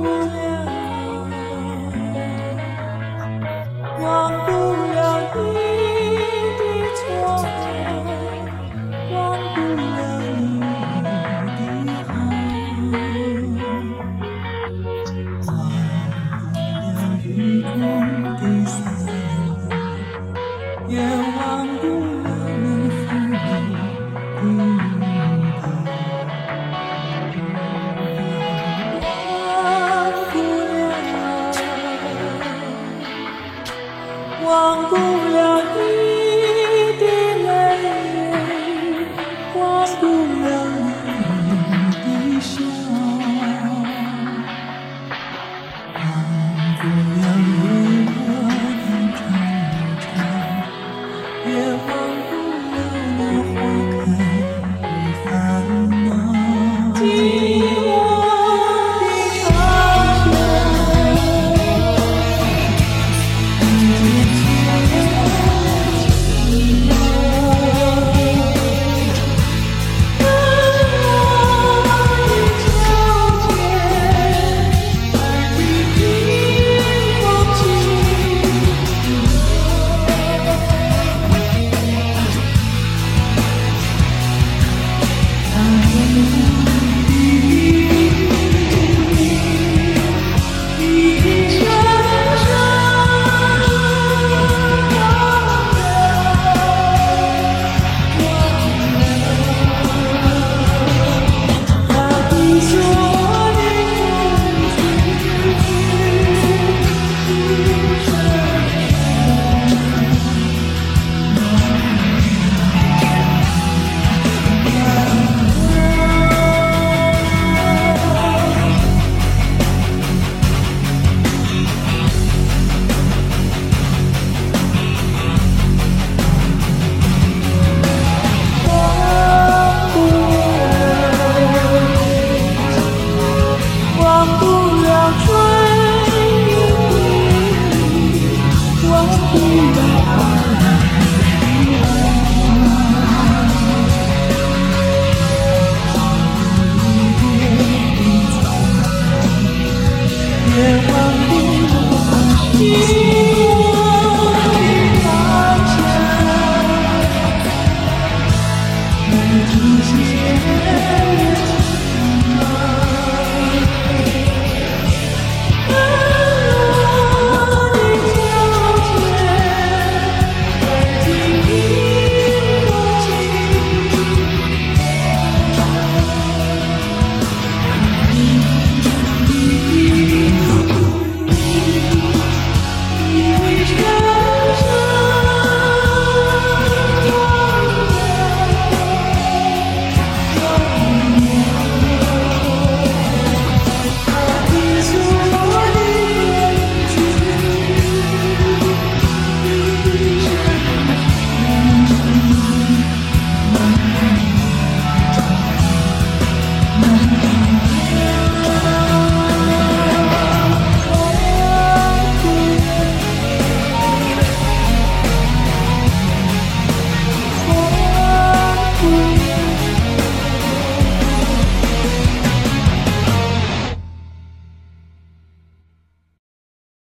忘不了，忘不了你的错，忘不了你的好，忘不了雨中的思念，也忘不。 주시는